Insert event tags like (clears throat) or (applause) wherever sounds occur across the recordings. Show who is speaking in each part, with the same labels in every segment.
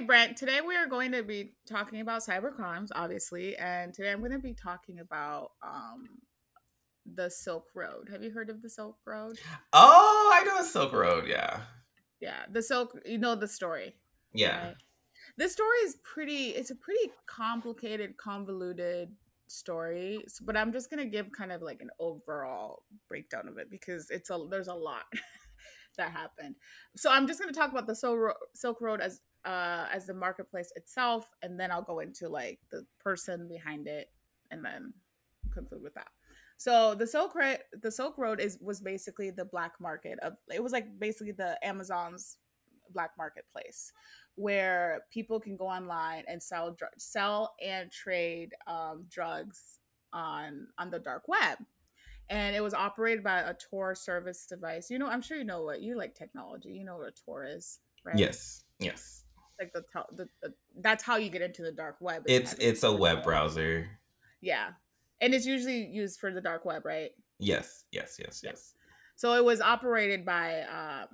Speaker 1: Okay, Brent, today we are going to be talking about cyber crimes, obviously, and today I'm going to be talking about um, the Silk Road. Have you heard of the Silk Road?
Speaker 2: Oh, I know the Silk Road, yeah.
Speaker 1: Yeah, the Silk, you know the story.
Speaker 2: Yeah.
Speaker 1: Right? This story is pretty, it's a pretty complicated, convoluted story, but I'm just going to give kind of like an overall breakdown of it because it's a, there's a lot. (laughs) that happened. So I'm just going to talk about the Silk Road as uh, as the marketplace itself, and then I'll go into like the person behind it, and then conclude with that. So the Silk Road, the Silk Road is was basically the black market of it was like basically the Amazon's black marketplace where people can go online and sell sell and trade um, drugs on on the dark web and it was operated by a Tor service device. You know, I'm sure you know what you like technology. You know what a Tor is, right?
Speaker 2: Yes, yes.
Speaker 1: Like the, the, the that's how you get into the dark web.
Speaker 2: It's it's a web browser.
Speaker 1: Yeah, and it's usually used for the dark web, right?
Speaker 2: Yes, yes, yes, yes.
Speaker 1: So it was operated by uh,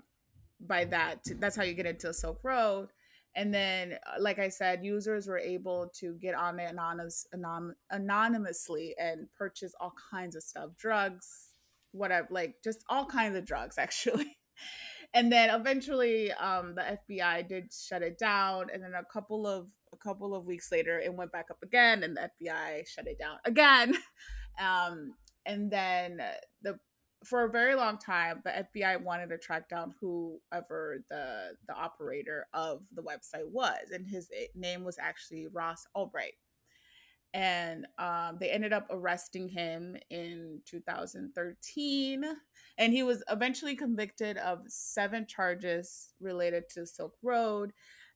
Speaker 1: by that. That's how you get into Silk Road and then uh, like i said users were able to get on it anonymous, anon- anonymously and purchase all kinds of stuff drugs whatever like just all kinds of drugs (laughs) actually and then eventually um, the fbi did shut it down and then a couple of a couple of weeks later it went back up again and the fbi shut it down again (laughs) um, and then the for a very long time, the FBI wanted to track down whoever the the operator of the website was, and his eh, name was actually Ross Ulbricht. And um, they ended up arresting him in 2013, and he was eventually convicted of seven charges related to Silk Road,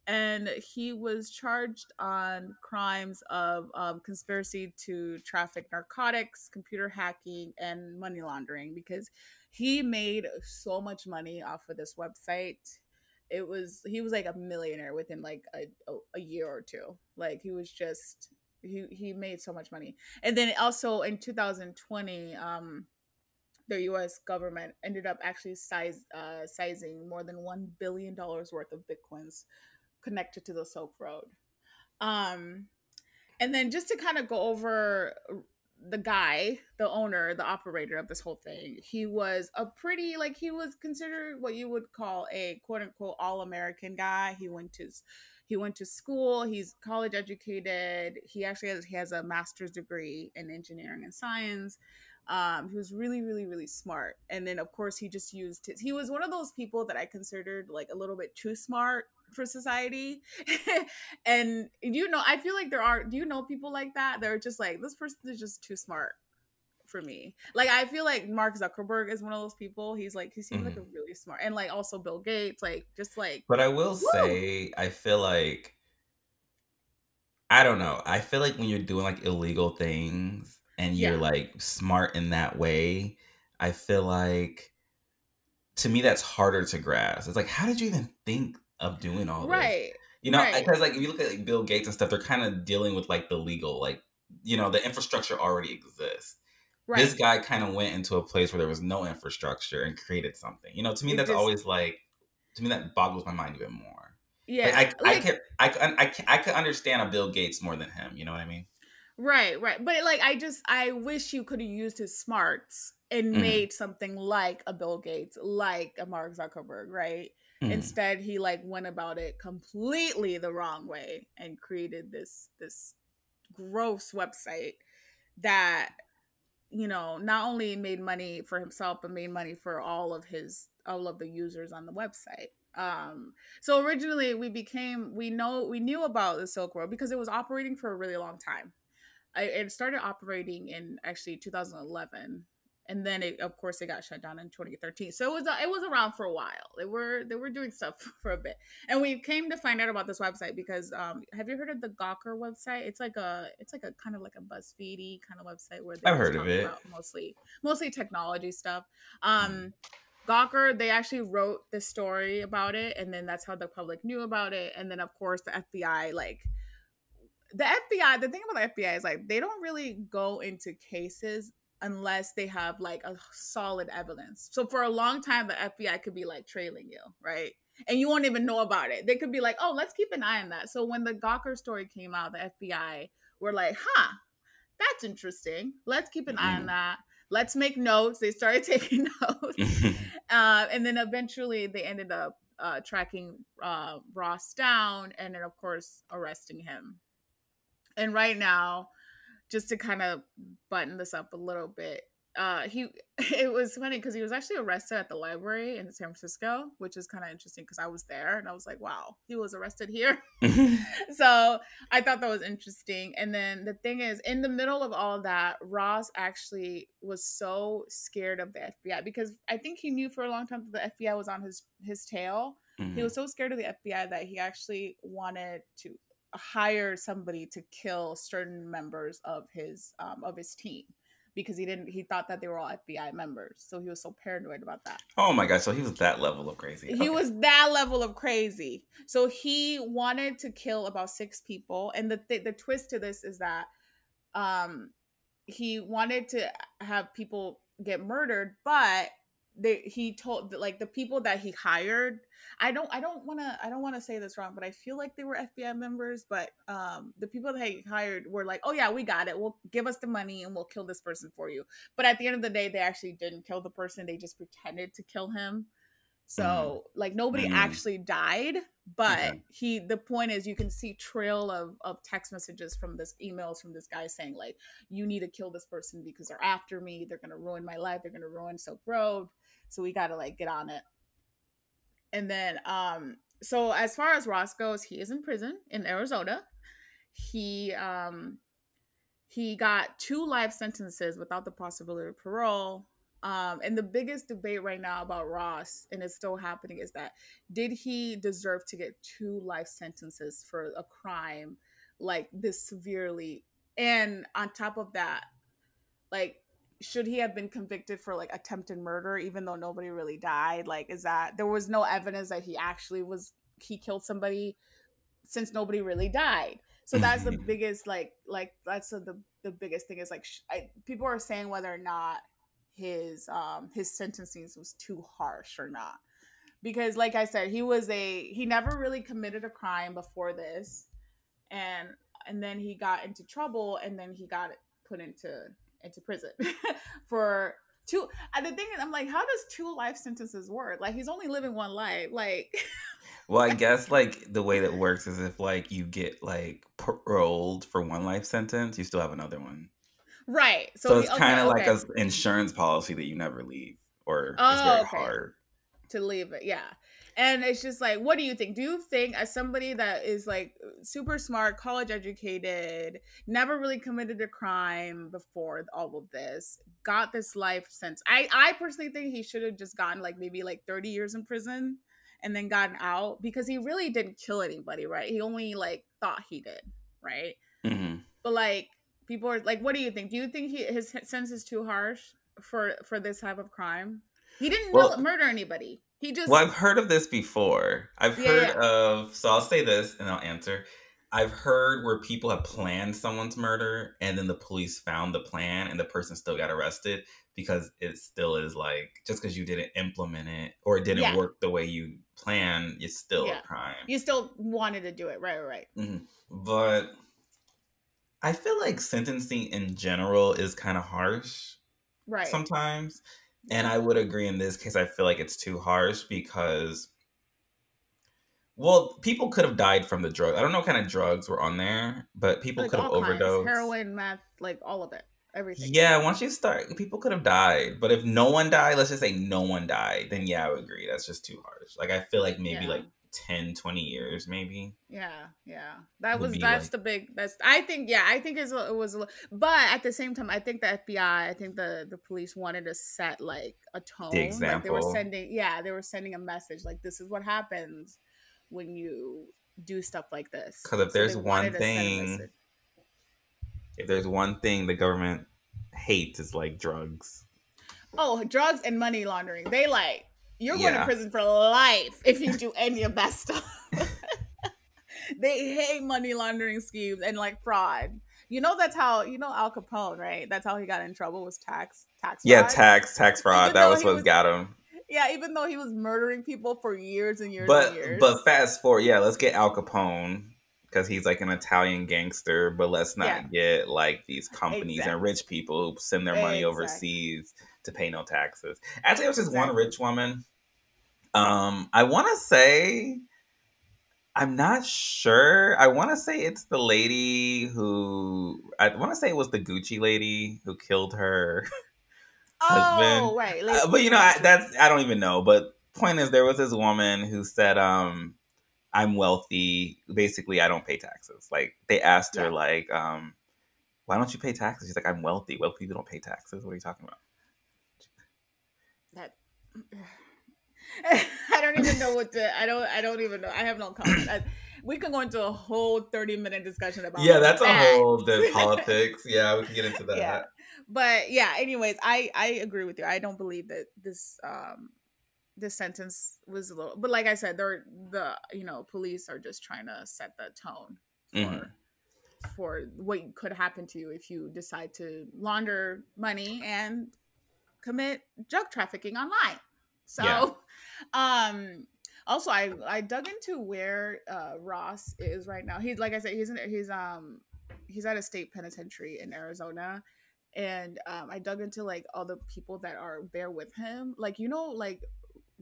Speaker 1: and he was charged on crimes of um, conspiracy to traffic narcotics, computer hacking, and money laundering because he made so much money off of this website. It was he was like a millionaire within like a, a, a year or two. Like he was just he he made so much money. And then also in 2020, um, the U.S. government ended up actually size uh, sizing more than one billion dollars worth of bitcoins connected to the Silk Road. Um, and then just to kind of go over the guy, the owner, the operator of this whole thing, he was a pretty like he was considered what you would call a quote unquote all American guy. He went to he went to school. He's college educated. He actually has he has a master's degree in engineering and science. Um, he was really, really, really smart. And then, of course, he just used his. He was one of those people that I considered like a little bit too smart for society. (laughs) and you know, I feel like there are. Do you know people like that? They're just like this person is just too smart for me. Like I feel like Mark Zuckerberg is one of those people. He's like he seems mm-hmm. like a really smart, and like also Bill Gates, like just like.
Speaker 2: But I will woo! say, I feel like. I don't know. I feel like when you're doing like illegal things and you're yeah. like smart in that way, I feel like to me that's harder to grasp. It's like, how did you even think of doing all right. this?
Speaker 1: Right.
Speaker 2: You know, because right. like if you look at like Bill Gates and stuff, they're kind of dealing with like the legal, like you know, the infrastructure already exists. Right. This guy kind of went into a place where there was no infrastructure and created something. You know, to me, it that's just, always like, to me, that boggles my mind even more.
Speaker 1: Yeah,
Speaker 2: like, I, like, I could, I could, I could, I could understand a Bill Gates more than him. You know what I mean?
Speaker 1: Right, right. But like I just I wish you could have used his smarts and mm. made something like a Bill Gates, like a Mark Zuckerberg, right? Mm. Instead, he like went about it completely the wrong way and created this this gross website that you know not only made money for himself but made money for all of his all of the users on the website. Um so originally we became we know we knew about the silk road because it was operating for a really long time. I, it started operating in actually 2011 and then it, of course it got shut down in 2013 so it was it was around for a while. They were they were doing stuff (laughs) for a bit. And we came to find out about this website because um have you heard of the gawker website? It's like a it's like a kind of like a buzzfeedy kind of website where
Speaker 2: i've heard of it.
Speaker 1: mostly mostly technology stuff. Um mm. Gawker, they actually wrote the story about it, and then that's how the public knew about it. And then, of course, the FBI like the FBI, the thing about the FBI is like they don't really go into cases unless they have like a solid evidence. So for a long time, the FBI could be like trailing you, right? And you won't even know about it. They could be like, oh, let's keep an eye on that. So when the Gawker story came out, the FBI were like, huh, that's interesting. Let's keep an eye on mm-hmm. that. Let's make notes. They started (laughs) taking notes. (laughs) uh, and then eventually they ended up uh, tracking uh, Ross down and then, of course, arresting him. And right now, just to kind of button this up a little bit, uh, he (laughs) it was funny because he was actually arrested at the library in San Francisco, which is kind of interesting because I was there and I was like, wow, he was arrested here. (laughs) so I thought that was interesting. And then the thing is, in the middle of all of that, Ross actually was so scared of the FBI because I think he knew for a long time that the FBI was on his his tail. Mm-hmm. He was so scared of the FBI that he actually wanted to hire somebody to kill certain members of his um, of his team because he didn't he thought that they were all FBI members. So he was so paranoid about that.
Speaker 2: Oh my god, so he was that level of crazy.
Speaker 1: He okay. was that level of crazy. So he wanted to kill about 6 people and the th- the twist to this is that um he wanted to have people get murdered, but they he told like the people that he hired i don't i don't want to i don't want to say this wrong but i feel like they were fbi members but um the people that he hired were like oh yeah we got it. We'll give us the money and we'll kill this person for you. But at the end of the day they actually didn't kill the person. They just pretended to kill him. So mm-hmm. like nobody mm-hmm. actually died but okay. he the point is you can see trail of of text messages from this emails from this guy saying like you need to kill this person because they're after me. They're gonna ruin my life. They're gonna ruin silk road so we gotta like get on it. And then um so as far as ross goes he is in prison in arizona. He um he got two life sentences without the possibility of parole. Um, and the biggest debate right now about Ross, and it's still happening, is that did he deserve to get two life sentences for a crime like this severely? And on top of that, like, should he have been convicted for like attempted murder, even though nobody really died? Like, is that there was no evidence that he actually was he killed somebody since nobody really died? So that's the (laughs) biggest like like that's the the biggest thing is like sh- I, people are saying whether or not his um his sentencing was too harsh or not because like i said he was a he never really committed a crime before this and and then he got into trouble and then he got put into into prison (laughs) for two and the thing is i'm like how does two life sentences work like he's only living one life like (laughs)
Speaker 2: well i guess like the way that works is if like you get like paroled for one life sentence you still have another one
Speaker 1: Right.
Speaker 2: So, so it's okay, kind of okay. like an insurance policy that you never leave, or oh, it's very oh, okay. hard
Speaker 1: to leave it. Yeah. And it's just like, what do you think? Do you think, as somebody that is like super smart, college educated, never really committed a crime before all of this, got this life sentence? I, I personally think he should have just gotten like maybe like 30 years in prison and then gotten out because he really didn't kill anybody, right? He only like thought he did, right? Mm-hmm. But like, people are like what do you think do you think he his sentence is too harsh for for this type of crime he didn't well, murder anybody he just
Speaker 2: well i've heard of this before i've yeah, heard yeah. of so i'll say this and i'll answer i've heard where people have planned someone's murder and then the police found the plan and the person still got arrested because it still is like just because you didn't implement it or it didn't yeah. work the way you planned it's still a crime
Speaker 1: you still wanted to do it right right
Speaker 2: mm-hmm. but I feel like sentencing in general is kind of harsh. Right. Sometimes. And I would agree in this case, I feel like it's too harsh because, well, people could have died from the drug. I don't know what kind of drugs were on there, but people like could have overdosed.
Speaker 1: Heroin, meth, like all of it. Everything.
Speaker 2: Yeah, once you start, people could have died. But if no one died, let's just say no one died, then yeah, I would agree. That's just too harsh. Like, I feel like maybe yeah. like 10 20 years maybe.
Speaker 1: Yeah yeah. That was that's like... the big that's i think yeah i think it was but at the same time i think the fbi i think the the police wanted to set like a tone the example. like they were sending yeah they were sending a message like this is what happens when you do stuff like this.
Speaker 2: Because if so there's one thing if there's one thing the government hates is like drugs.
Speaker 1: Oh drugs and money laundering. They like you're going to prison for life if you do any of that stuff. (laughs) they hate money laundering schemes and like fraud. You know that's how you know Al Capone, right? That's how he got in trouble was tax tax.
Speaker 2: Fraud. Yeah, tax tax fraud. Even that was what was, got him.
Speaker 1: Yeah, even though he was murdering people for years and years
Speaker 2: but,
Speaker 1: and years.
Speaker 2: But fast forward, yeah, let's get Al Capone because he's like an Italian gangster, but let's not yeah. get like these companies exactly. and rich people who send their money exactly. overseas to pay no taxes. Actually, it was just one rich woman. Um, I want to say, I'm not sure. I want to say it's the lady who I want to say it was the Gucci lady who killed her (laughs) husband. Oh, right. Uh, but you know, I, that's I don't even know. But point is, there was this woman who said, um, I'm wealthy. Basically, I don't pay taxes. Like they asked her, like, um, why don't you pay taxes? She's like, I'm wealthy. Wealthy people don't pay taxes. What are you talking about? (laughs)
Speaker 1: I don't even know what to. I don't. I don't even know. I have no comment. I, we can go into a whole thirty minute discussion about.
Speaker 2: Yeah, that's that. a whole the (laughs) politics. Yeah, we can get into that.
Speaker 1: Yeah. But yeah, anyways, I I agree with you. I don't believe that this um this sentence was a little but like i said they're the you know police are just trying to set the tone for mm-hmm. for what could happen to you if you decide to launder money and commit drug trafficking online so yeah. (laughs) um also i i dug into where uh ross is right now he's like i said he's in he's um he's at a state penitentiary in arizona and um, I dug into like all the people that are there with him. Like you know, like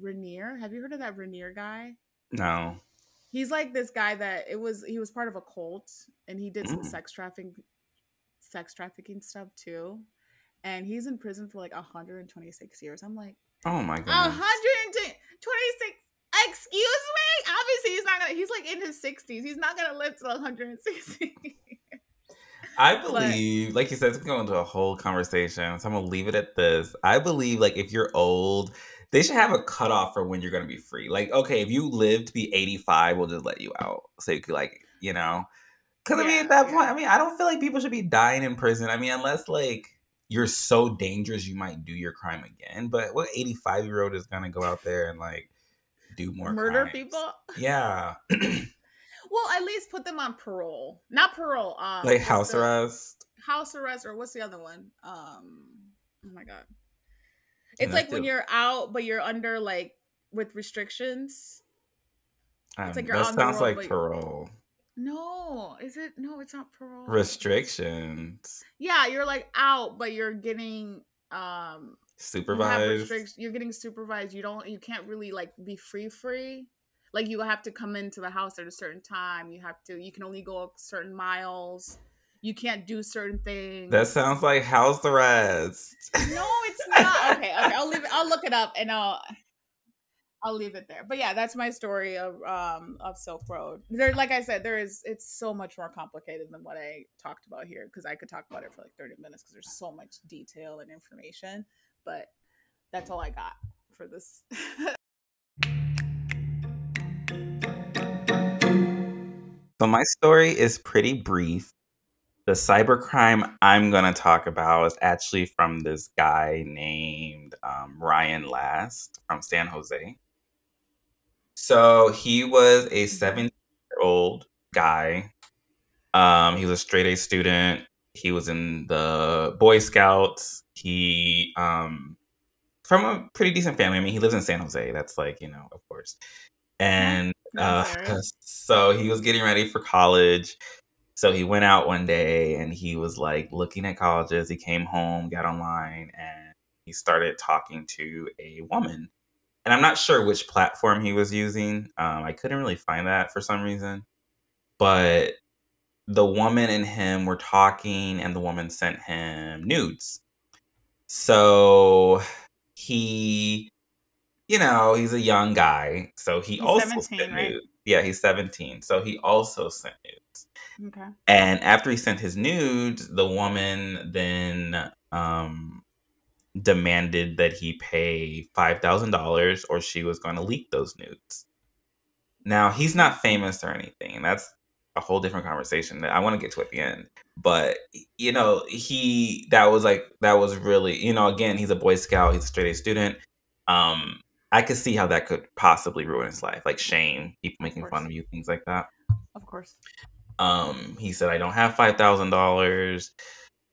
Speaker 1: Raniere. Have you heard of that Raniere guy?
Speaker 2: No.
Speaker 1: He's like this guy that it was he was part of a cult and he did some mm. sex trafficking sex trafficking stuff too. And he's in prison for like 126 years. I'm like,
Speaker 2: oh my
Speaker 1: god. 126 excuse me? Obviously he's not gonna he's like in his 60s. He's not gonna live to 160.
Speaker 2: I (laughs) believe, but, like you said, it's going to a whole conversation. So I'm gonna leave it at this. I believe like if you're old they should have a cutoff for when you're going to be free. Like, okay, if you live to be 85, we'll just let you out. So you could, like, you know, because yeah, I mean, at that yeah. point, I mean, I don't feel like people should be dying in prison. I mean, unless like you're so dangerous, you might do your crime again. But what 85 year old is to go out there and like do more
Speaker 1: murder crimes? people?
Speaker 2: Yeah. (clears throat) (clears throat)
Speaker 1: well, at least put them on parole, not parole. Um,
Speaker 2: like house arrest.
Speaker 1: House arrest, or what's the other one? Um, oh my god. It's like when you're out, but you're under like with restrictions.
Speaker 2: Um, it's like you're that on sounds the road, like parole.
Speaker 1: No, is it? No, it's not parole.
Speaker 2: Restrictions.
Speaker 1: Yeah, you're like out, but you're getting um
Speaker 2: supervised.
Speaker 1: You you're getting supervised. You don't. You can't really like be free free. Like you have to come into the house at a certain time. You have to. You can only go certain miles you can't do certain things.
Speaker 2: That sounds like house arrest.
Speaker 1: No, it's (laughs) not. Okay, okay. I'll leave it. I'll look it up and I'll I'll leave it there. But yeah, that's my story of um of Silk Road. There, like I said, there is it's so much more complicated than what I talked about here because I could talk about it for like 30 minutes because there's so much detail and information. But that's all I got for this. (laughs)
Speaker 2: so my story is pretty brief. The cybercrime I'm to talk about is actually from this guy named um, Ryan Last from San Jose. So he was a 17 year old guy. Um, he was a straight A student. He was in the Boy Scouts. He, um, from a pretty decent family. I mean, he lives in San Jose. That's like, you know, of course. And uh, (laughs) so he was getting ready for college. So he went out one day and he was like looking at colleges. He came home, got online, and he started talking to a woman. And I'm not sure which platform he was using. Um, I couldn't really find that for some reason. But the woman and him were talking, and the woman sent him nudes. So he, you know, he's a young guy. So he he's also sent right? nudes. Yeah, he's 17. So he also sent nudes. Okay. And after he sent his nudes, the woman then um, demanded that he pay $5,000 or she was going to leak those nudes. Now, he's not famous or anything. That's a whole different conversation that I want to get to at the end. But, you know, he, that was like, that was really, you know, again, he's a Boy Scout, he's a straight A student. Um, I could see how that could possibly ruin his life, like shame, people making fun of you, things like that.
Speaker 1: Of course.
Speaker 2: Um, he said, I don't have $5,000.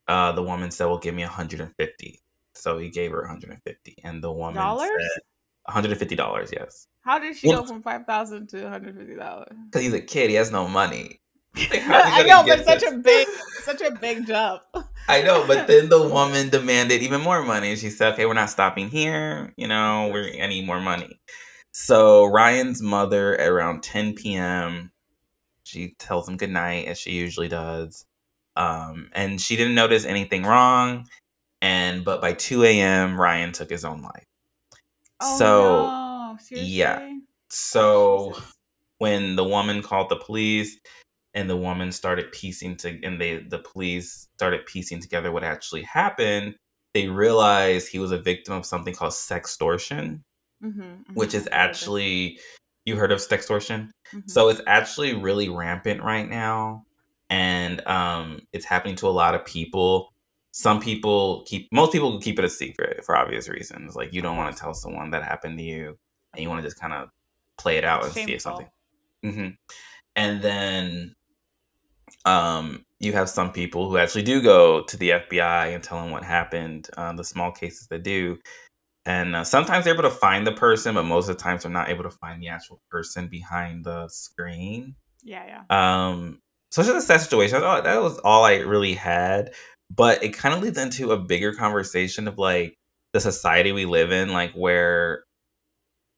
Speaker 2: Uh, the woman said, well, give me 150 So he gave her 150 And the woman Dollars? said, $150, yes.
Speaker 1: How did she well, go from 5000 to $150?
Speaker 2: Because he's a kid. He has no money. (laughs) (laughs)
Speaker 1: I know, but such a big, such a big jump. (laughs)
Speaker 2: I know, but then the woman demanded even more money. She said, "Okay, we're not stopping here. You know, we I need more money." So Ryan's mother, around 10 p.m., she tells him goodnight as she usually does, um, and she didn't notice anything wrong. And but by 2 a.m., Ryan took his own life. Oh, so no. yeah, so oh, when the woman called the police and the woman started piecing to and they the police started piecing together what actually happened they realized he was a victim of something called sextortion mm-hmm, mm-hmm. which is actually you heard of sextortion mm-hmm. so it's actually really rampant right now and um, it's happening to a lot of people some people keep most people keep it a secret for obvious reasons like you don't want to tell someone that happened to you and you want to just kind of play it out and Shameful. see if something mm-hmm. and then um, you have some people who actually do go to the FBI and tell them what happened. Uh, the small cases that do, and uh, sometimes they're able to find the person, but most of the times they're not able to find the actual person behind the screen.
Speaker 1: Yeah,
Speaker 2: yeah. Um, so it's just a sad situation. Oh, that was all I really had, but it kind of leads into a bigger conversation of like the society we live in, like where,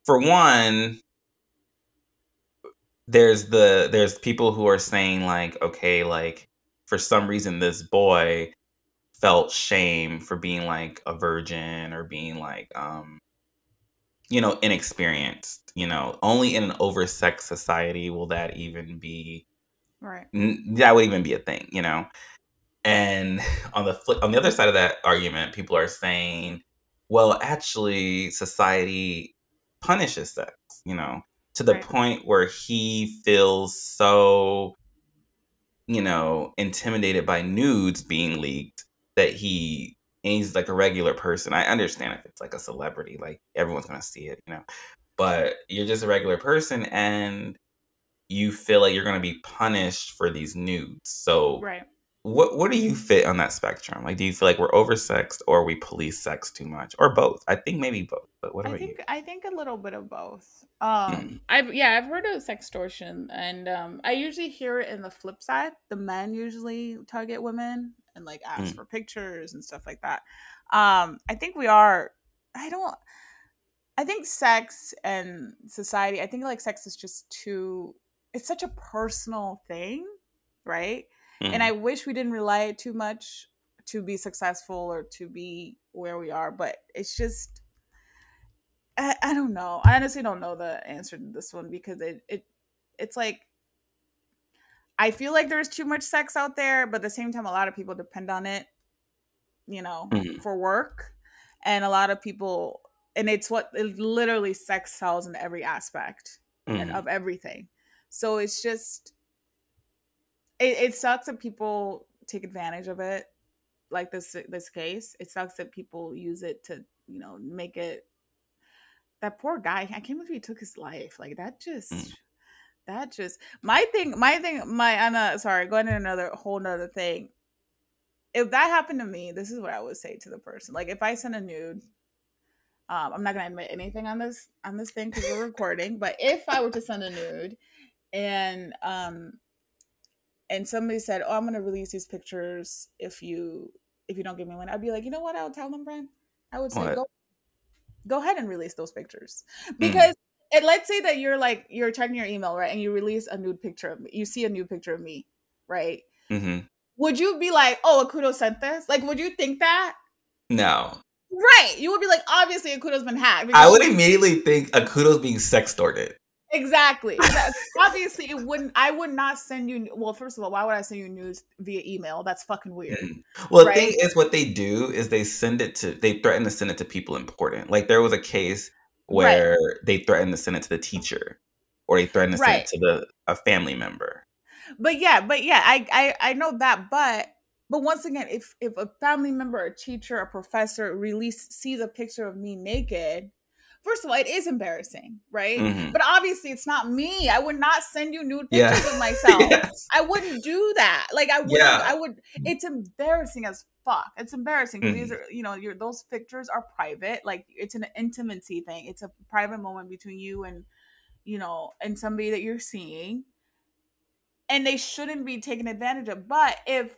Speaker 2: for one, there's the there's people who are saying like okay like for some reason this boy felt shame for being like a virgin or being like um you know inexperienced you know only in an oversexed society will that even be
Speaker 1: right.
Speaker 2: that would even be a thing you know and on the flip on the other side of that argument people are saying well actually society punishes sex you know to the right. point where he feels so you know intimidated by nudes being leaked that he he's like a regular person. I understand if it's like a celebrity like everyone's gonna see it you know. But you're just a regular person and you feel like you're gonna be punished for these nudes. So
Speaker 1: right
Speaker 2: what what do you fit on that spectrum? Like, do you feel like we're oversexed or we police sex too much, or both? I think maybe both. But what about
Speaker 1: I think,
Speaker 2: you?
Speaker 1: I think a little bit of both. Um, mm. I've yeah, I've heard of sextortion, and um, I usually hear it in the flip side. The men usually target women and like ask mm. for pictures and stuff like that. Um, I think we are. I don't. I think sex and society. I think like sex is just too. It's such a personal thing, right? Mm. And I wish we didn't rely too much to be successful or to be where we are, but it's just I, I don't know. I honestly don't know the answer to this one because it it it's like I feel like there's too much sex out there, but at the same time a lot of people depend on it, you know, mm. for work. And a lot of people and it's what it literally sex sells in every aspect mm. and of everything. So it's just it, it sucks that people take advantage of it like this this case. It sucks that people use it to you know make it that poor guy i can't believe he took his life. Like that just mm. that just my thing my thing my anna sorry going to another whole nother thing. If that happened to me this is what i would say to the person. Like if i send a nude um, i'm not gonna admit anything on this on this thing because we're recording but if i were to send a nude and um and somebody said, "Oh, I'm going to release these pictures if you if you don't give me one," I'd be like, "You know what? I'll tell them, Brand. I would say what? go go ahead and release those pictures mm. because." Mm. And let's say that you're like you're checking your email right, and you release a nude picture of me. You see a nude picture of me, right? Mm-hmm. Would you be like, "Oh, Akudo sent this"? Like, would you think that?
Speaker 2: No.
Speaker 1: Right. You would be like, obviously, Akudo's been hacked.
Speaker 2: I would immediately think Akudo's being sextorted.
Speaker 1: Exactly. (laughs) Obviously, it wouldn't. I would not send you. Well, first of all, why would I send you news via email? That's fucking weird.
Speaker 2: Well, right? the thing is, what they do is they send it to. They threaten to send it to people important. Like there was a case where right. they threatened to send it to the teacher, or they threatened to right. send it to the a family member.
Speaker 1: But yeah, but yeah, I I I know that, but but once again, if if a family member, a teacher, a professor release sees a picture of me naked, first of all, it is embarrassing, right? Mm-hmm. But obviously, it's not me. I would not send you nude pictures yeah. of myself. (laughs) yes. I wouldn't do that. Like I would. Yeah. I would. It's embarrassing as fuck. It's embarrassing because mm-hmm. these are, you know, your those pictures are private. Like it's an intimacy thing. It's a private moment between you and, you know, and somebody that you're seeing. And they shouldn't be taken advantage of. But if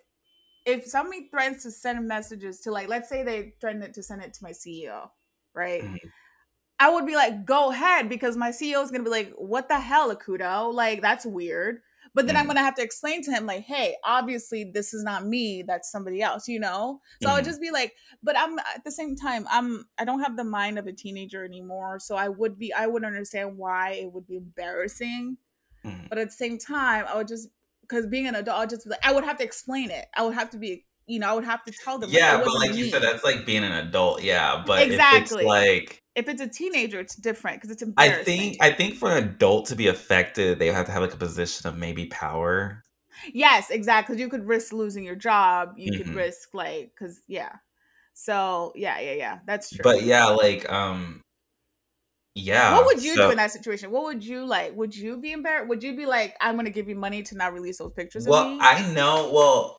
Speaker 1: if somebody threatens to send messages to like, let's say they threaten to send it to my CEO, right? Mm-hmm I would be like, go ahead, because my CEO is gonna be like, what the hell, Akudo? Like, that's weird. But then mm. I'm gonna have to explain to him, like, hey, obviously this is not me, that's somebody else, you know? So mm. I would mm-hmm. just be like, but I'm at the same time, I'm I don't have the mind of a teenager anymore. So I would be I would understand why it would be embarrassing. Mm. But at the same time, I would just because being an adult, I would just like, I would have to explain it. I would have to be you know, I would have to tell them.
Speaker 2: Yeah, like, but like me. you said, that's like being an adult. Yeah, but exactly. like
Speaker 1: if it's a teenager, it's different because it's embarrassing.
Speaker 2: I think I think for an adult to be affected, they have to have like a position of maybe power.
Speaker 1: Yes, exactly. You could risk losing your job. You mm-hmm. could risk like because yeah. So yeah, yeah, yeah. That's true.
Speaker 2: But yeah, like um, yeah.
Speaker 1: What would you so, do in that situation? What would you like? Would you be embarrassed? Would you be like, I'm gonna give you money to not release those pictures?
Speaker 2: Well, I know. Well,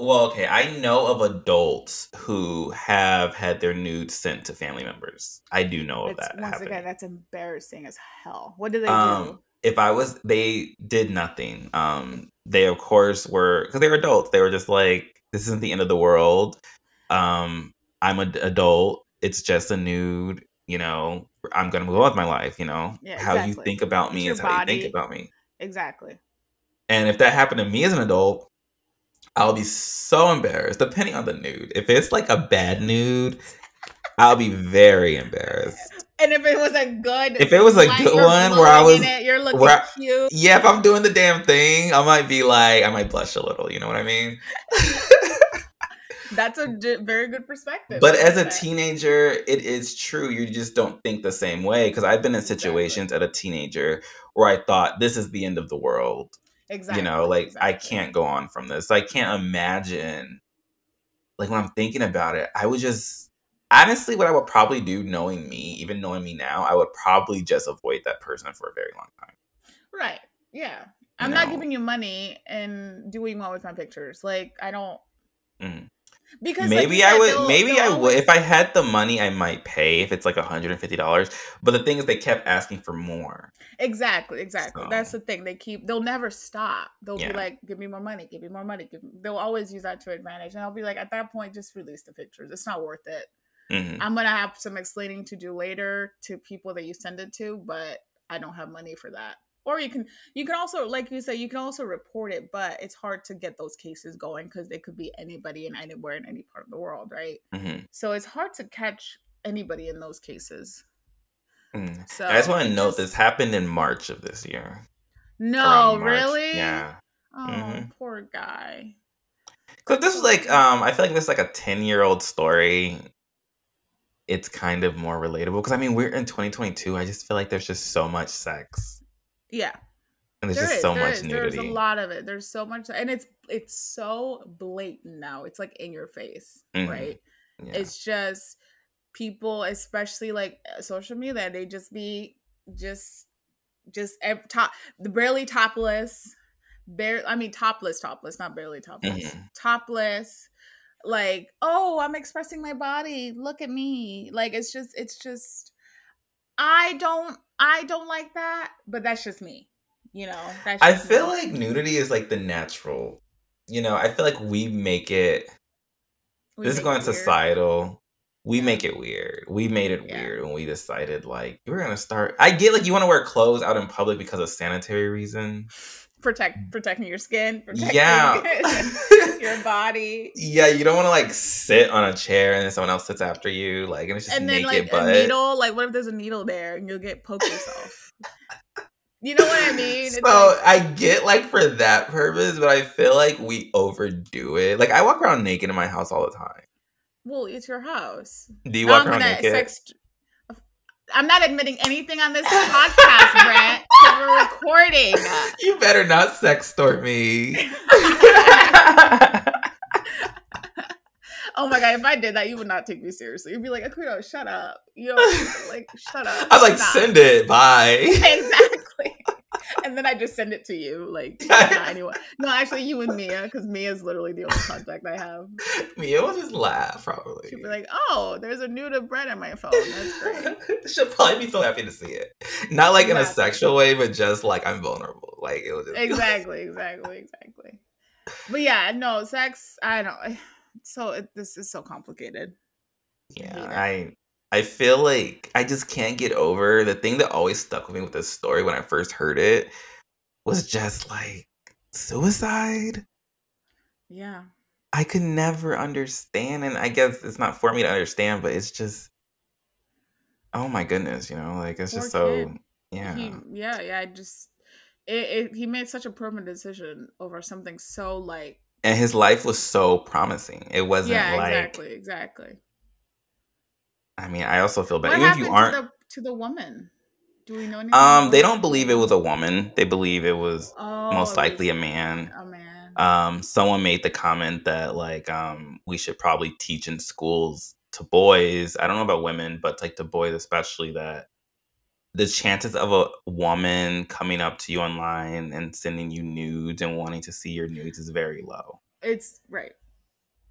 Speaker 2: well, okay. I know of adults who have had their nudes sent to family members. I do know of that.
Speaker 1: Once
Speaker 2: happening.
Speaker 1: again, that's embarrassing as hell. What did they um, do?
Speaker 2: If I was, they did nothing. Um, they of course were because they were adults. They were just like, "This isn't the end of the world." Um, I'm an adult. It's just a nude. You know, I'm gonna move on with my life. You know, yeah, exactly. how you think about me is how you think about me.
Speaker 1: Exactly.
Speaker 2: And if that happened to me as an adult, I'll be so embarrassed, depending on the nude. If it's like a bad nude, I'll be very embarrassed.
Speaker 1: And if it was a good,
Speaker 2: if it was a good one where I was,
Speaker 1: it, you're looking I, cute.
Speaker 2: Yeah, if I'm doing the damn thing, I might be like, I might blush a little. You know what I mean?
Speaker 1: That's a d- very good perspective.
Speaker 2: But as a teenager, it is true. You just don't think the same way. Because I've been in situations exactly. at a teenager where I thought this is the end of the world. Exactly. You know, like exactly. I can't go on from this. I can't imagine. Like when I'm thinking about it, I would just honestly what I would probably do, knowing me, even knowing me now, I would probably just avoid that person for a very long time.
Speaker 1: Right. Yeah. I'm not giving you money and doing well with my pictures. Like I don't. Mm.
Speaker 2: Because maybe like I would, maybe I would. If I had the money, I might pay if it's like hundred and fifty dollars. But the thing is, they kept asking for more.
Speaker 1: Exactly, exactly. So. That's the thing. They keep. They'll never stop. They'll yeah. be like, "Give me more money. Give me more money." Give me. They'll always use that to advantage, and I'll be like, at that point, just release the pictures. It's not worth it. Mm-hmm. I'm gonna have some explaining to do later to people that you send it to, but I don't have money for that or you can you can also like you said you can also report it but it's hard to get those cases going because they could be anybody and anywhere in any part of the world right? Mm-hmm. so it's hard to catch anybody in those cases.
Speaker 2: Mm. so i just want to note this happened in march of this year.
Speaker 1: No really?
Speaker 2: yeah.
Speaker 1: Oh mm-hmm. poor guy.
Speaker 2: Because this is like um i feel like this is like a 10 year old story. It's kind of more relatable because i mean we're in 2022 i just feel like there's just so much sex
Speaker 1: yeah.
Speaker 2: And there's there just is, so much is, nudity.
Speaker 1: There's a lot of it. There's so much, and it's it's so blatant now. It's like in your face, mm-hmm. right? Yeah. It's just people, especially like uh, social media, they just be just just top barely topless, bare. I mean topless, topless, not barely topless, mm-hmm. topless. Like, oh, I'm expressing my body. Look at me. Like, it's just, it's just. I don't I don't like that, but that's just me. You know,
Speaker 2: I feel me. like nudity is like the natural. You know, I feel like we make it. We this is going societal. We yeah. make it weird. We made it yeah. weird when we decided like we're gonna start. I get like you want to wear clothes out in public because of sanitary reasons
Speaker 1: protect mm. protecting your skin (laughs) protecting
Speaker 2: yeah. (laughs)
Speaker 1: your (laughs) body.
Speaker 2: Yeah you don't want to like sit on a chair and then someone else sits after you like and it's just and then
Speaker 1: like
Speaker 2: butt.
Speaker 1: a needle like what if there's a needle there and you'll get poked yourself? You know what i mean?
Speaker 2: So like, i get like for that purpose but i feel like we overdo it. Like i walk around naked in my house all the time.
Speaker 1: Well it's your house.
Speaker 2: Do you walk around naked? sex-
Speaker 1: I'm not admitting anything on this podcast, Brent. we're recording. (laughs)
Speaker 2: You better not sex stort me.
Speaker 1: Oh my god, if I did that, you would not take me seriously. You'd be like, Akudo, shut up. You know, (laughs) like, shut up.
Speaker 2: I'm like, stop. send it. Bye. (laughs)
Speaker 1: exactly. And then I just send it to you. Like, (laughs) not anyone. No, actually, you and Mia, because Mia is literally the only contact I have.
Speaker 2: Mia will just laugh, probably.
Speaker 1: She'll be like, oh, there's a nude of bread on my phone. That's great. (laughs)
Speaker 2: She'll probably be so happy to see it. Not like exactly. in a sexual way, but just like I'm vulnerable. Like, it was just.
Speaker 1: Exactly, exactly, exactly. But yeah, no, sex, I don't (sighs) so it, this is so complicated.
Speaker 2: Yeah, I I feel like I just can't get over the thing that always stuck with me with this story when I first heard it was just like suicide.
Speaker 1: Yeah.
Speaker 2: I could never understand and I guess it's not for me to understand, but it's just oh my goodness, you know, like it's Poor just so kid. yeah.
Speaker 1: He, yeah, yeah, I just it, it, he made such a permanent decision over something so like
Speaker 2: and his life was so promising. It wasn't yeah, like
Speaker 1: exactly, exactly.
Speaker 2: I mean, I also feel bad. What Even if you aren't
Speaker 1: to the, to the woman, do we know anything?
Speaker 2: Um, they don't believe it was a woman. They believe it was oh, most likely a man.
Speaker 1: A man.
Speaker 2: Um, someone made the comment that like um we should probably teach in schools to boys. I don't know about women, but like to boys especially that the chances of a woman coming up to you online and sending you nudes and wanting to see your nudes is very low.
Speaker 1: It's right.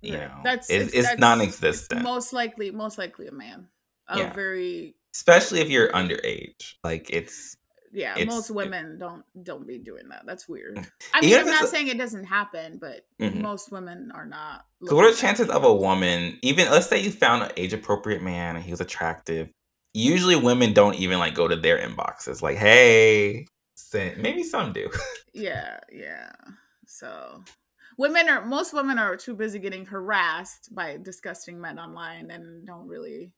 Speaker 2: You know, that's it's, it's that's, non-existent.
Speaker 1: It's most likely, most likely a man. A yeah. very
Speaker 2: especially if you're underage. Like it's
Speaker 1: yeah, it's, most women it, don't don't be doing that. That's weird. (laughs) I mean, I'm not saying it doesn't happen, but mm-hmm. most women are not.
Speaker 2: So, what are the chances of a woman, even let's say you found an age appropriate man and he was attractive, usually women don't even like go to their inboxes like hey send maybe some do (laughs)
Speaker 1: yeah yeah so women are most women are too busy getting harassed by disgusting men online and don't really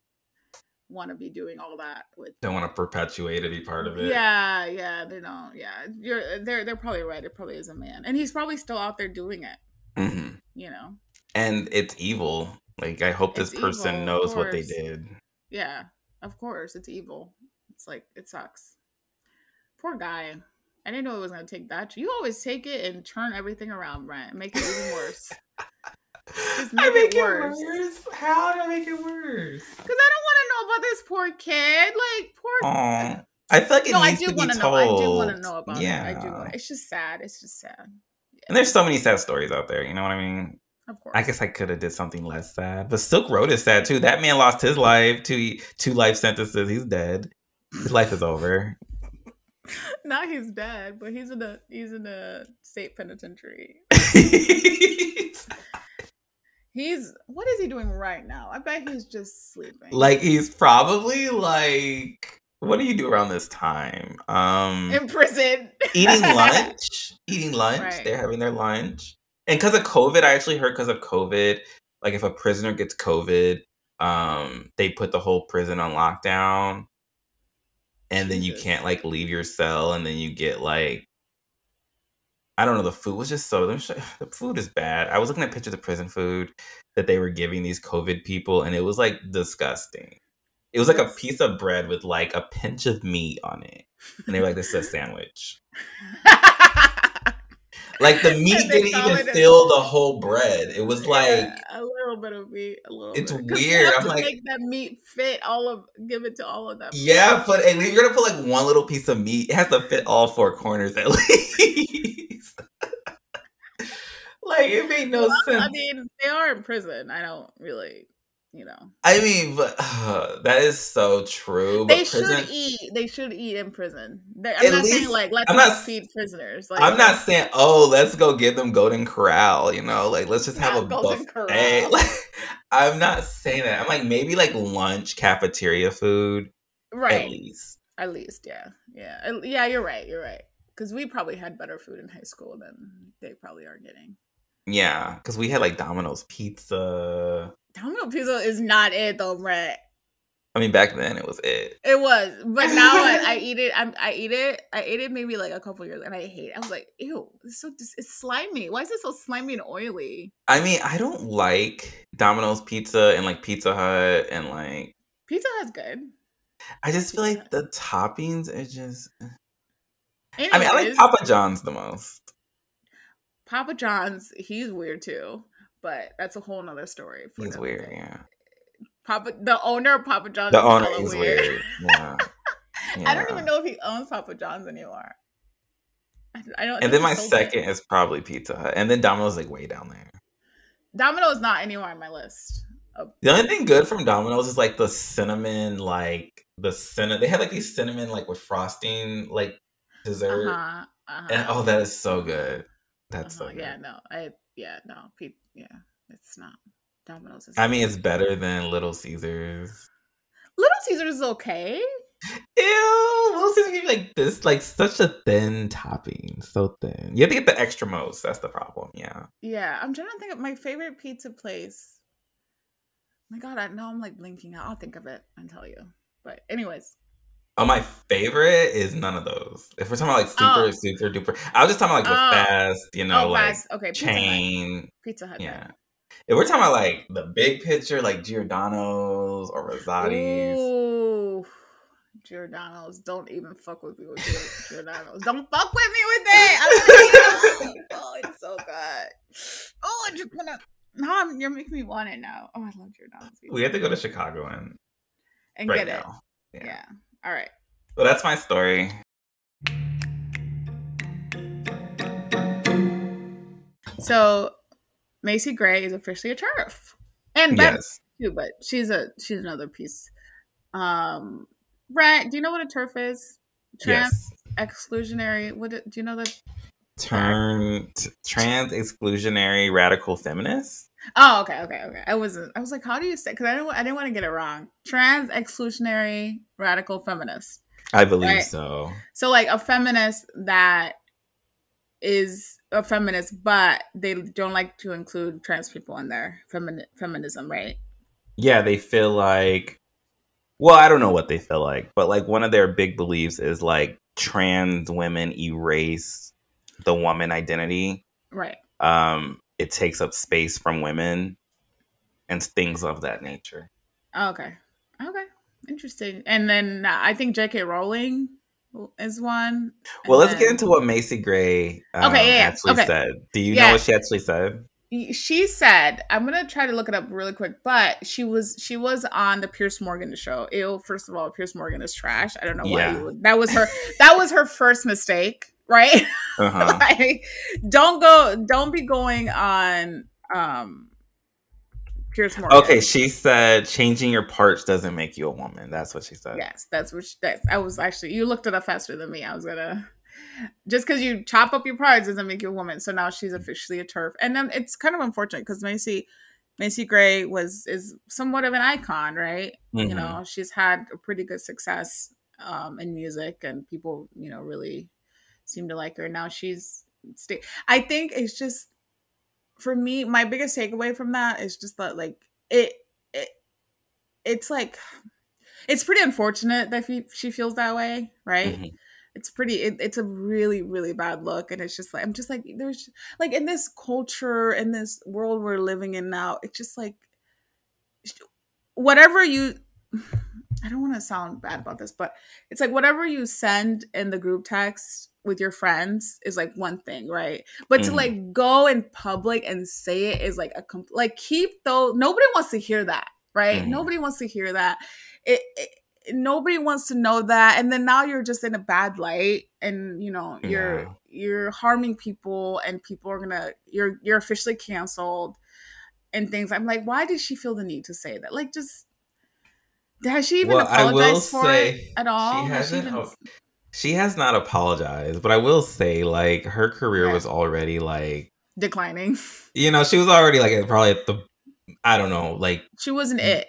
Speaker 1: want to be doing all that with
Speaker 2: don't want to perpetuate be part of it
Speaker 1: yeah yeah they don't yeah you're they're they're probably right it probably is a man and he's probably still out there doing it
Speaker 2: mm-hmm.
Speaker 1: you know
Speaker 2: and it's evil like i hope this person evil, knows what they did
Speaker 1: yeah of course, it's evil. It's like it sucks. Poor guy. I didn't know it was gonna take that. You always take it and turn everything around, Brent. Make it even worse. (laughs)
Speaker 2: Just make, make it, worse. it, worse. How do I make it worse?
Speaker 1: Because I don't want to know about this poor kid. Like poor.
Speaker 2: Aww. I feel like it no, needs I do want to know. I
Speaker 1: do want to know about yeah. it. I do. It's just sad. It's just sad.
Speaker 2: Yeah. And there's so many sad stories out there. You know what I mean?
Speaker 1: Of course.
Speaker 2: I guess I could have did something less sad. But Silk Road is sad too. That man lost his life. Two two life sentences. He's dead. His life is over. (laughs)
Speaker 1: Not he's dead, but he's in a he's in a state penitentiary. (laughs) he's what is he doing right now? I bet he's just sleeping.
Speaker 2: Like he's probably like what do you do around this time? Um
Speaker 1: in prison.
Speaker 2: eating (laughs) lunch. Eating lunch. Right. They're having their lunch and because of COVID, I actually heard because of COVID, like if a prisoner gets COVID, um, they put the whole prison on lockdown, and then you can't like leave your cell, and then you get like, I don't know, the food was just so (sighs) the food is bad. I was looking at pictures of prison food that they were giving these COVID people, and it was like disgusting. It was like a piece of bread with like a pinch of meat on it, and they were like, "This is a (laughs) sandwich." (laughs) Like the meat didn't even fill the whole bread. It was like yeah,
Speaker 1: a little bit of meat. A little.
Speaker 2: It's
Speaker 1: bit.
Speaker 2: weird. I'm like
Speaker 1: make that meat fit all of. Give it to all of them.
Speaker 2: Yeah, but and you're gonna put like one little piece of meat. It has to fit all four corners at (laughs) least. like it made no well, sense. I
Speaker 1: mean, they are in prison. I don't really you know.
Speaker 2: I mean, but uh, (sighs) that is so true.
Speaker 1: They prison, should eat. They should eat in prison. They, I'm not least, saying like let's I'm not, feed prisoners. Like,
Speaker 2: I'm not saying oh let's go give them Golden Corral. You know, like let's just have a buffet. Like, (laughs) I'm not saying that. I'm like maybe like lunch cafeteria food.
Speaker 1: Right. At least. At least, yeah, yeah, yeah. You're right. You're right. Because we probably had better food in high school than they probably are getting.
Speaker 2: Yeah, because we had like Domino's pizza.
Speaker 1: Domino pizza is not it though, Brett.
Speaker 2: I mean, back then it was it.
Speaker 1: It was, but now I, I (laughs) eat it. I, I eat it. I ate it maybe like a couple years, and I hate. it. I was like, ew, it's so it's slimy. Why is it so slimy and oily?
Speaker 2: I mean, I don't like Domino's pizza and like Pizza Hut and like
Speaker 1: Pizza Hut's good.
Speaker 2: I just feel like the toppings are just. Anyways, I mean, I like Papa John's the most.
Speaker 1: Papa John's, he's weird too. but that's a whole nother story.
Speaker 2: He's weird, day. yeah.
Speaker 1: Papa, the owner of Papa John's.
Speaker 2: The owner is weird. weird. Yeah.
Speaker 1: yeah. (laughs) I don't even know if he owns Papa John's anymore. I don't.
Speaker 2: And then my second is probably Pizza Hut, and then Domino's like way down there.
Speaker 1: Domino's not anywhere on my list.
Speaker 2: The only thing good from Domino's is like the cinnamon, like the cinnamon. They had like these cinnamon, like with frosting, like dessert. Uh-huh, uh-huh. And oh, that is so good. That's uh-huh, so.
Speaker 1: Yeah, no, I yeah no, pe- yeah, it's not. Domino's is.
Speaker 2: I mean, it's better than Little Caesars.
Speaker 1: Little Caesars is okay.
Speaker 2: Ew, Little Caesars like this, like such a thin topping, so thin. You have to get the extra most. That's the problem. Yeah.
Speaker 1: Yeah, I'm trying to think of my favorite pizza place. my God, I know I'm like blinking out. I'll think of it and tell you. But anyways.
Speaker 2: Oh, my favorite is none of those. If we're talking about like super, oh. super duper, I was just talking about like the oh. fast, you know, oh, like fast. okay, Pizza chain.
Speaker 1: Hut. Pizza Hut.
Speaker 2: Yeah. If we're talking about like the big picture, like Giordano's or Rosati's.
Speaker 1: Ooh. Giordano's. Don't even fuck with me with Giordano's. Don't fuck with me with it. (laughs) oh, it's so good. Oh, I just wanna. No, I'm, you're making me want it now. Oh, I love Giordano's.
Speaker 2: We have to go to Chicago and
Speaker 1: and right get now. it. Yeah. yeah. All right.
Speaker 2: Well, that's my story.
Speaker 1: So, Macy Gray is officially a TERF, and Beth yes. too, but she's a she's another piece. Um, Brett, do you know what a turf is? Trans yes. exclusionary. What do you know the
Speaker 2: term? Trans exclusionary radical feminist.
Speaker 1: Oh, okay, okay, okay. I wasn't. I was like, how do you say? Because I didn't. I didn't want to get it wrong. Trans exclusionary radical feminist.
Speaker 2: I believe right? so.
Speaker 1: So, like a feminist that is a feminist, but they don't like to include trans people in their femin- feminism, right?
Speaker 2: Yeah, they feel like well, I don't know what they feel like, but like one of their big beliefs is like trans women erase the woman identity.
Speaker 1: Right.
Speaker 2: Um, it takes up space from women and things of that nature.
Speaker 1: Okay. Okay. Interesting. And then uh, I think J.K. Rowling is one.
Speaker 2: Well, let's then... get into what Macy Gray um, okay, yeah, yeah. actually okay. said. Do you yeah. know what she actually said?
Speaker 1: she said i'm gonna try to look it up really quick but she was she was on the Piers morgan show ew first of all Piers morgan is trash i don't know why yeah. would, that was her that was her first mistake right uh-huh. (laughs) like, don't go don't be going on um Piers Morgan.
Speaker 2: Okay, she said changing your parts doesn't make you a woman. That's what she said.
Speaker 1: Yes, that's what she, that's. I was actually you looked it up faster than me. I was gonna just because you chop up your parts doesn't make you a woman. So now she's officially a turf, and then it's kind of unfortunate because Macy Macy Gray was is somewhat of an icon, right? Mm-hmm. You know, she's had a pretty good success um, in music, and people, you know, really seem to like her. Now she's, sta- I think it's just for me, my biggest takeaway from that is just that, like, it, it, it's like, it's pretty unfortunate that she feels that way, right? Mm-hmm it's pretty it, it's a really really bad look and it's just like i'm just like there's like in this culture in this world we're living in now it's just like whatever you (sighs) i don't want to sound bad about this but it's like whatever you send in the group text with your friends is like one thing right but mm. to mm-hmm. like go in public and say it is like a comp- like keep though nobody wants to hear that right mm. nobody wants to hear that it, it nobody wants to know that and then now you're just in a bad light and you know you're yeah. you're harming people and people are gonna you're you're officially canceled and things i'm like why did she feel the need to say that like just has she even well, apologized for it at all
Speaker 2: she hasn't has she, even... she, has not apologized but i will say like her career was already like
Speaker 1: declining
Speaker 2: you know she was already like probably at the i don't know like
Speaker 1: she wasn't it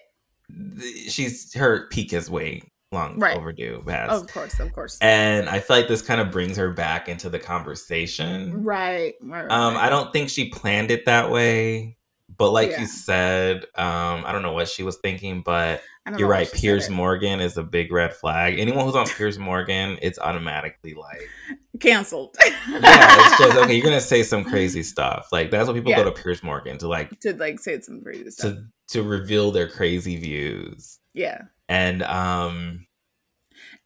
Speaker 2: she's her peak is way long right. overdue.
Speaker 1: Of course, of course.
Speaker 2: And I feel like this kind of brings her back into the conversation.
Speaker 1: Right. right,
Speaker 2: right um, I don't think she planned it that way, but like yeah. you said, um, I don't know what she was thinking, but you're right. Piers Morgan is a big red flag. Anyone who's on Piers Morgan, it's automatically like
Speaker 1: canceled.
Speaker 2: yeah, it's just (laughs) okay. You're gonna say some crazy stuff. Like that's what people yeah. go to Piers Morgan to like
Speaker 1: to like say some crazy stuff
Speaker 2: to to reveal their crazy views.
Speaker 1: Yeah,
Speaker 2: and um,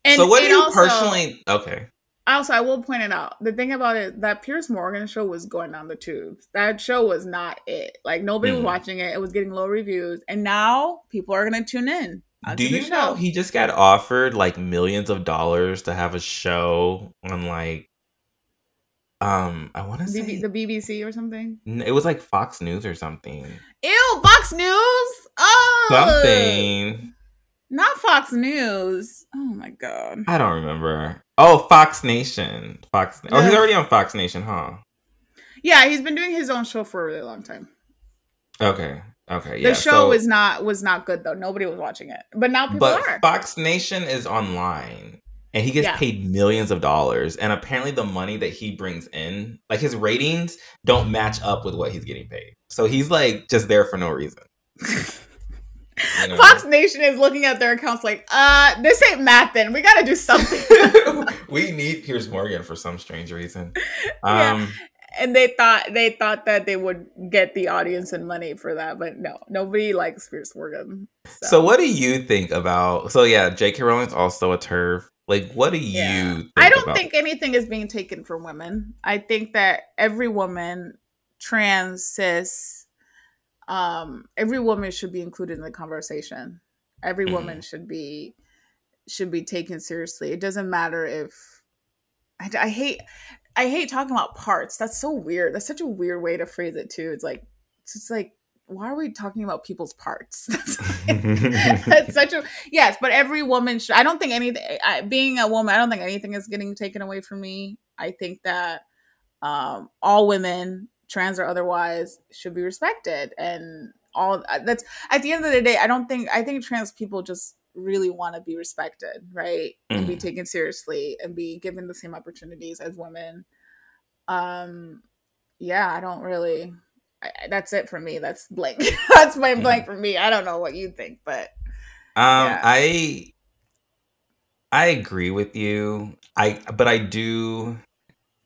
Speaker 2: and so what do you also, personally? Okay,
Speaker 1: Also, I will point it out. The thing about it, that Piers Morgan show was going down the tubes. That show was not it. Like nobody mm. was watching it. It was getting low reviews, and now people are going to tune in.
Speaker 2: Do you show. know he just got offered like millions of dollars to have a show on like um I want to say
Speaker 1: the BBC or something?
Speaker 2: It was like Fox News or something.
Speaker 1: Ew, Fox News? Oh.
Speaker 2: Something.
Speaker 1: Not Fox News. Oh my god.
Speaker 2: I don't remember. Oh, Fox Nation. Fox. Oh, he's already on Fox Nation, huh?
Speaker 1: Yeah, he's been doing his own show for a really long time.
Speaker 2: Okay. Okay. Yeah.
Speaker 1: The show so, was not was not good though. Nobody was watching it, but now people but are.
Speaker 2: Fox Nation is online, and he gets yeah. paid millions of dollars. And apparently, the money that he brings in, like his ratings, don't match up with what he's getting paid. So he's like just there for no reason. (laughs)
Speaker 1: You know? Fox Nation is looking at their accounts like, uh, this ain't mapping. We got to do something. (laughs) (laughs)
Speaker 2: we need Piers Morgan for some strange reason.
Speaker 1: Um, yeah. And they thought they thought that they would get the audience and money for that, but no, nobody likes Piers Morgan.
Speaker 2: So. so what do you think about? So yeah, J.K. Rowling's also a turf. Like, what do yeah. you?
Speaker 1: I don't
Speaker 2: about-
Speaker 1: think anything is being taken from women. I think that every woman, trans, cis, um, every woman should be included in the conversation. Every mm-hmm. woman should be should be taken seriously. It doesn't matter if I, I hate I hate talking about parts. That's so weird. That's such a weird way to phrase it too. It's like it's just like why are we talking about people's parts? (laughs) (laughs) That's, such a yes, but every woman should. I don't think anything. I, being a woman, I don't think anything is getting taken away from me. I think that um, all women trans or otherwise should be respected and all uh, that's at the end of the day i don't think i think trans people just really want to be respected right mm. and be mm. taken seriously and be given the same opportunities as women um yeah i don't really I, that's it for me that's blank (laughs) that's my blank for me i don't know what you think but
Speaker 2: um yeah. i i agree with you i but i do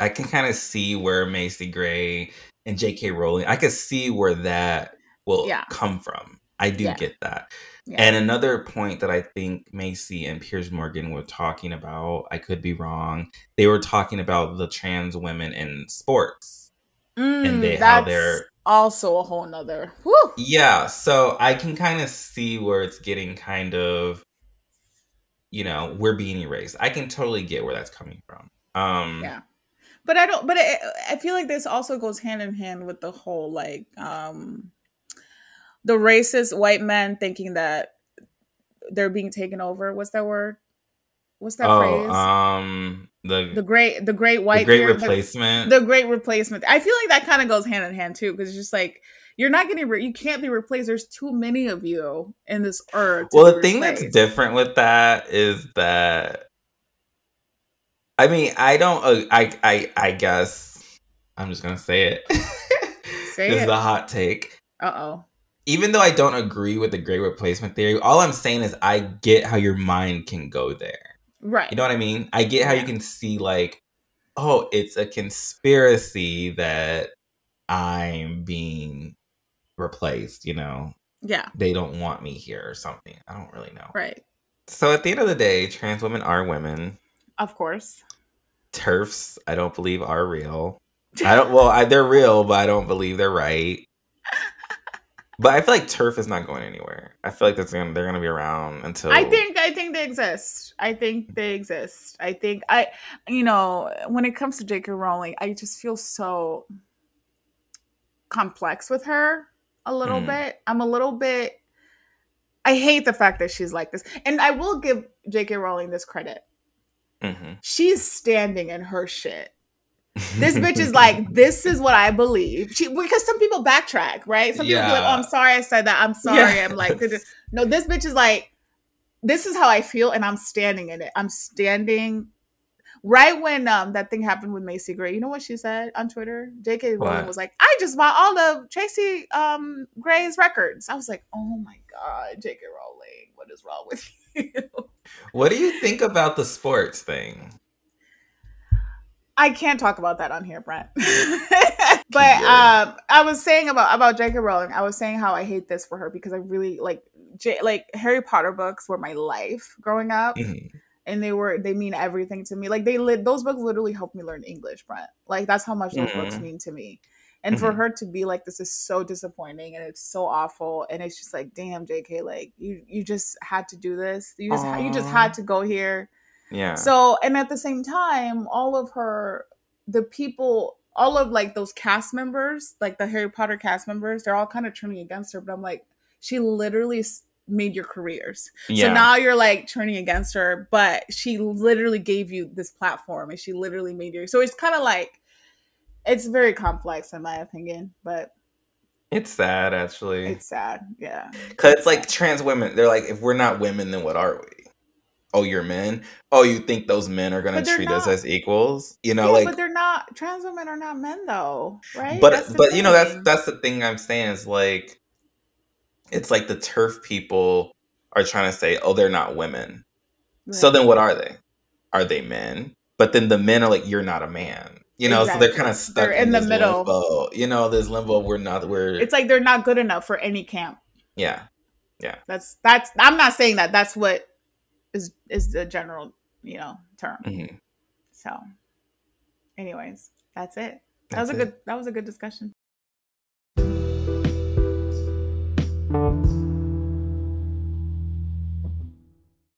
Speaker 2: i can kind of see where macy gray and J.K. Rowling, I can see where that will yeah. come from. I do yeah. get that. Yeah. And another point that I think Macy and Piers Morgan were talking about, I could be wrong. They were talking about the trans women in sports.
Speaker 1: Mm, and they how they're also a whole nother whew.
Speaker 2: Yeah. So I can kind of see where it's getting kind of you know, we're being erased. I can totally get where that's coming from. Um
Speaker 1: yeah but I don't. But it, I feel like this also goes hand in hand with the whole like um the racist white men thinking that they're being taken over. What's that word? What's that oh, phrase?
Speaker 2: Um, the
Speaker 1: the great the great white the
Speaker 2: great replacement.
Speaker 1: The, the, great replacement. I feel like that kind of goes hand in hand too, because it's just like you're not getting re- you can't be replaced. There's too many of you in this earth.
Speaker 2: Well, the thing that's different with that is that I mean, I don't. Uh, I I I guess I'm just gonna say it. (laughs) Say this it. is a hot take.
Speaker 1: Uh oh.
Speaker 2: Even though I don't agree with the great replacement theory, all I'm saying is I get how your mind can go there.
Speaker 1: Right.
Speaker 2: You know what I mean? I get how yeah. you can see like, oh, it's a conspiracy that I'm being replaced. You know?
Speaker 1: Yeah.
Speaker 2: They don't want me here or something. I don't really know.
Speaker 1: Right.
Speaker 2: So at the end of the day, trans women are women.
Speaker 1: Of course.
Speaker 2: Turfs, I don't believe are real. I don't. Well, I, they're real, but I don't believe they're right. But I feel like turf is not going anywhere. I feel like that's gonna they're gonna be around until.
Speaker 1: I think I think they exist. I think they exist. I think I, you know, when it comes to J.K. Rowling, I just feel so complex with her a little mm. bit. I'm a little bit. I hate the fact that she's like this, and I will give J.K. Rowling this credit. Mm-hmm. She's standing in her shit. This bitch is (laughs) like, this is what I believe. She because some people backtrack, right? Some yeah. people like, oh, I'm sorry I said that. I'm sorry. Yes. I'm like, (laughs) no, this bitch is like, this is how I feel, and I'm standing in it. I'm standing right when um that thing happened with Macy Gray. You know what she said on Twitter? J.K. Rowling was like, I just bought all of Tracy um Gray's records. I was like, oh my god, J.K. Rowling, what is wrong with you?
Speaker 2: What do you think about the sports thing?
Speaker 1: I can't talk about that on here, Brent. (laughs) but um, I was saying about about J.K. Rowling. I was saying how I hate this for her because I really like J- like Harry Potter books were my life growing up. Mm-hmm. and they were they mean everything to me. Like they lit those books literally helped me learn English, Brent. Like that's how much those mm-hmm. books mean to me. And mm-hmm. for her to be like, this is so disappointing and it's so awful, and it's just like, damn, J.K., like you you just had to do this. You just Aww. you just had to go here.
Speaker 2: Yeah.
Speaker 1: So and at the same time, all of her the people all of like those cast members, like the Harry Potter cast members, they're all kind of turning against her. But I'm like, she literally made your careers. Yeah. So now you're like turning against her, but she literally gave you this platform and she literally made you. So it's kind of like it's very complex in my opinion, but
Speaker 2: it's sad actually.
Speaker 1: It's sad, yeah.
Speaker 2: Cuz it's like trans women, they're like if we're not women then what are we? Oh, you're men. Oh, you think those men are gonna treat not. us as equals? You know, yeah, like,
Speaker 1: but they're not. Trans women are not men, though, right?
Speaker 2: But but you know that's that's the thing I'm saying is like it's like the turf people are trying to say, oh, they're not women. Right. So then what are they? Are they men? But then the men are like, you're not a man. You know, exactly. so they're kind of stuck they're in, in the middle. Limbo. You know, this limbo. We're not. We're.
Speaker 1: It's like they're not good enough for any camp.
Speaker 2: Yeah, yeah.
Speaker 1: That's that's. I'm not saying that. That's what is is the general you know term. Mm-hmm. So, anyways, that's it. That that's was a it. good. That was a good discussion.